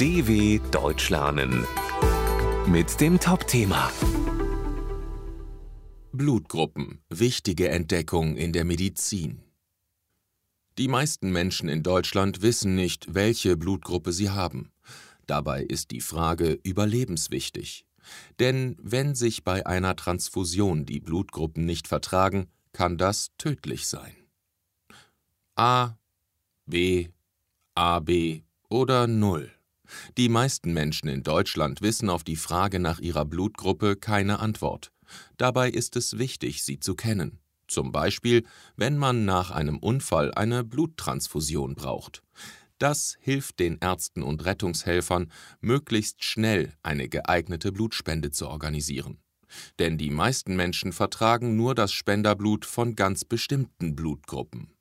DW Deutsch lernen mit dem Top-Thema Blutgruppen. Wichtige Entdeckung in der Medizin. Die meisten Menschen in Deutschland wissen nicht, welche Blutgruppe sie haben. Dabei ist die Frage überlebenswichtig. Denn wenn sich bei einer Transfusion die Blutgruppen nicht vertragen, kann das tödlich sein. A, B, AB oder Null. Die meisten Menschen in Deutschland wissen auf die Frage nach ihrer Blutgruppe keine Antwort. Dabei ist es wichtig, sie zu kennen. Zum Beispiel, wenn man nach einem Unfall eine Bluttransfusion braucht. Das hilft den Ärzten und Rettungshelfern, möglichst schnell eine geeignete Blutspende zu organisieren. Denn die meisten Menschen vertragen nur das Spenderblut von ganz bestimmten Blutgruppen.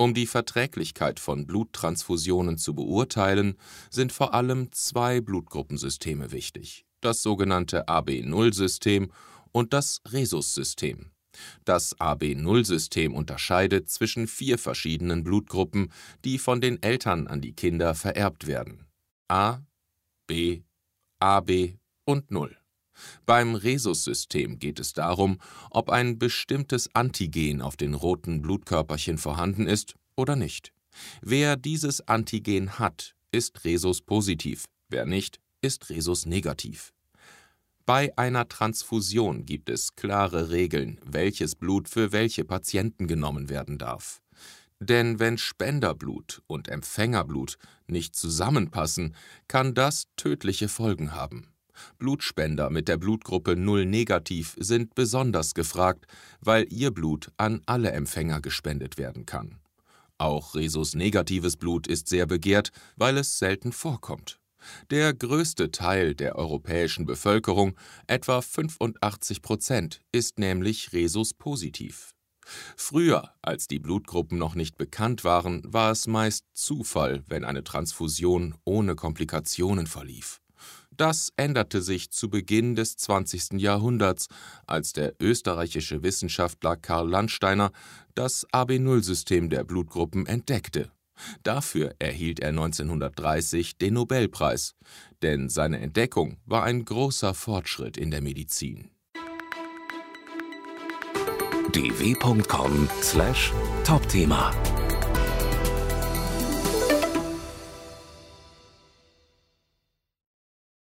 Um die Verträglichkeit von Bluttransfusionen zu beurteilen, sind vor allem zwei Blutgruppensysteme wichtig, das sogenannte AB0-System und das Rhesus-System. Das AB0-System unterscheidet zwischen vier verschiedenen Blutgruppen, die von den Eltern an die Kinder vererbt werden. A, B, AB und 0. Beim Rhesus-System geht es darum, ob ein bestimmtes Antigen auf den roten Blutkörperchen vorhanden ist oder nicht. Wer dieses Antigen hat, ist Rhesus-positiv, wer nicht, ist Rhesus-negativ. Bei einer Transfusion gibt es klare Regeln, welches Blut für welche Patienten genommen werden darf. Denn wenn Spenderblut und Empfängerblut nicht zusammenpassen, kann das tödliche Folgen haben. Blutspender mit der Blutgruppe 0 negativ sind besonders gefragt, weil ihr Blut an alle Empfänger gespendet werden kann. Auch Rhesus-negatives Blut ist sehr begehrt, weil es selten vorkommt. Der größte Teil der europäischen Bevölkerung, etwa 85 Prozent, ist nämlich Rhesus-positiv. Früher, als die Blutgruppen noch nicht bekannt waren, war es meist Zufall, wenn eine Transfusion ohne Komplikationen verlief. Das änderte sich zu Beginn des 20. Jahrhunderts, als der österreichische Wissenschaftler Karl Landsteiner das AB0-System der Blutgruppen entdeckte. Dafür erhielt er 1930 den Nobelpreis, denn seine Entdeckung war ein großer Fortschritt in der Medizin. dw.com/topthema